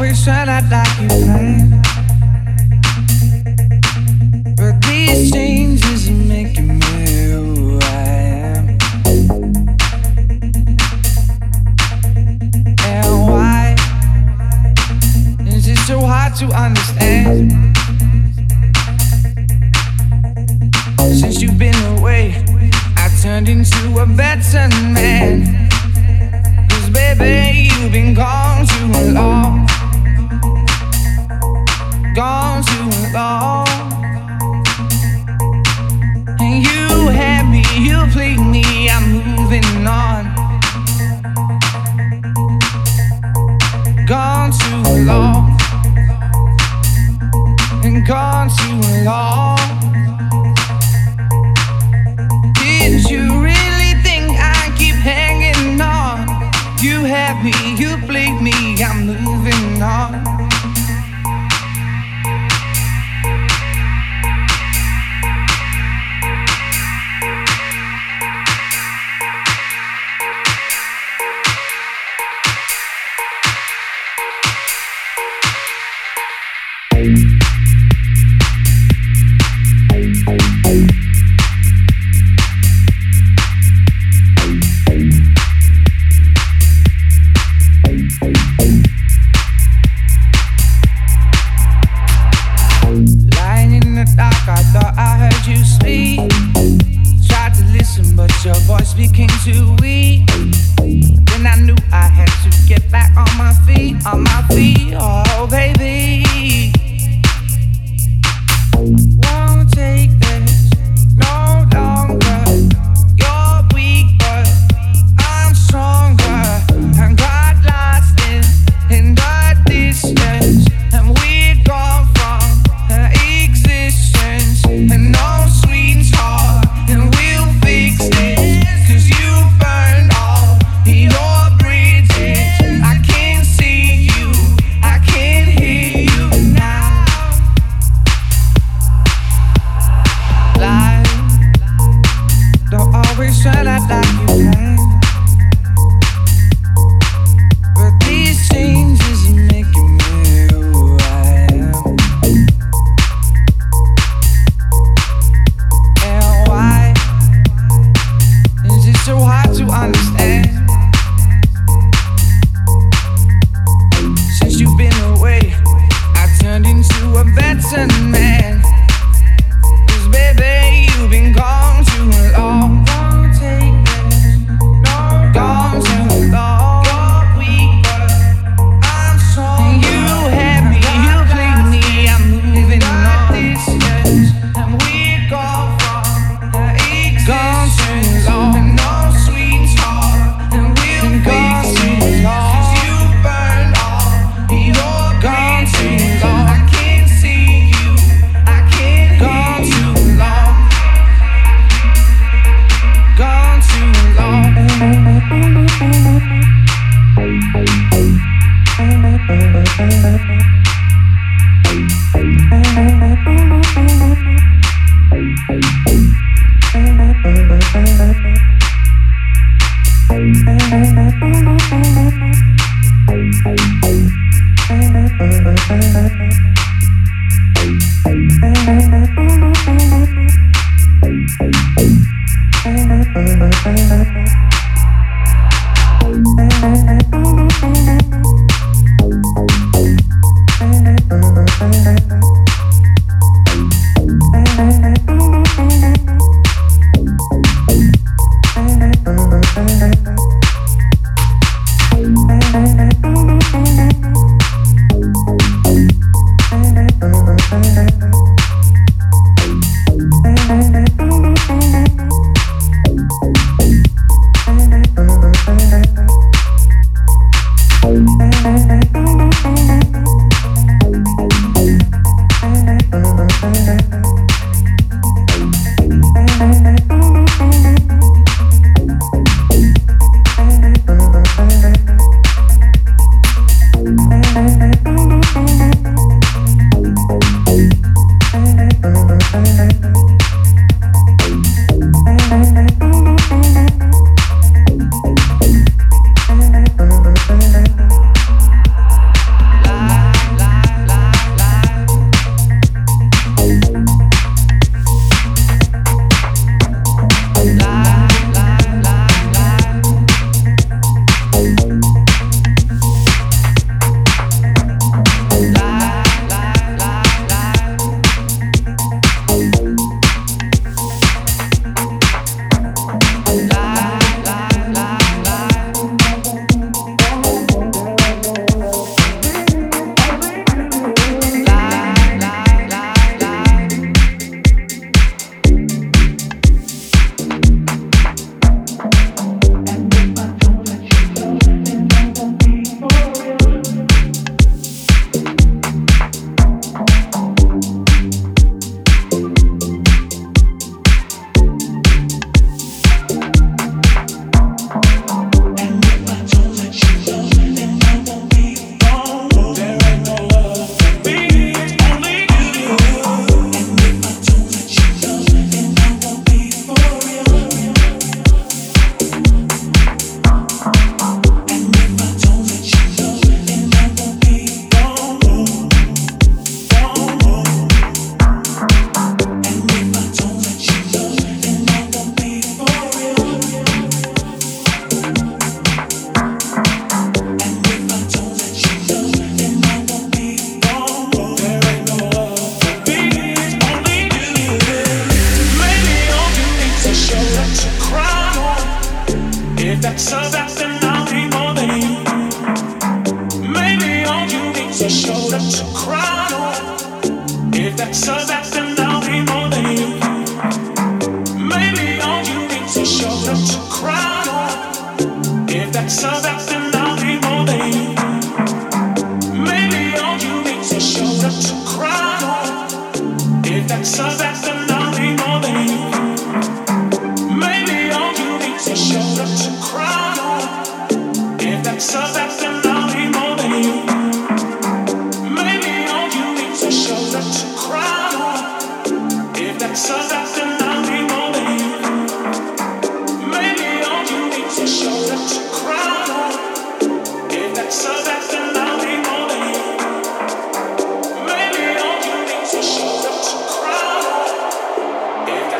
wish I died like you planned. But these changes are making me who I am. And why is it so hard to understand?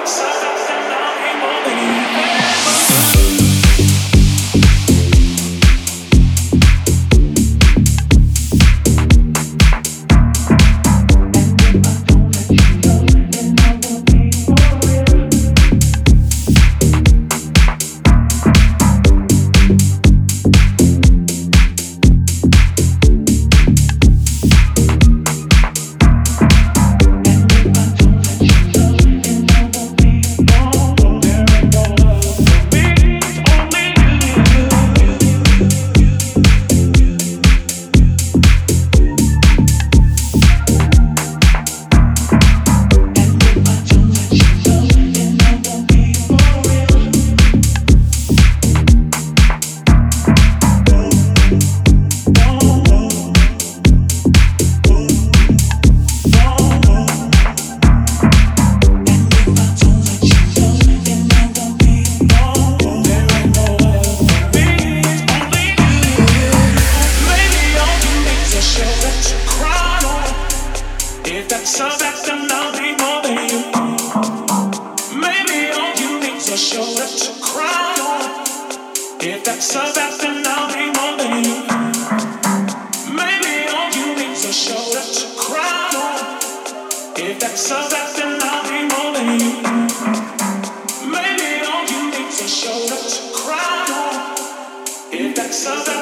Sorry. something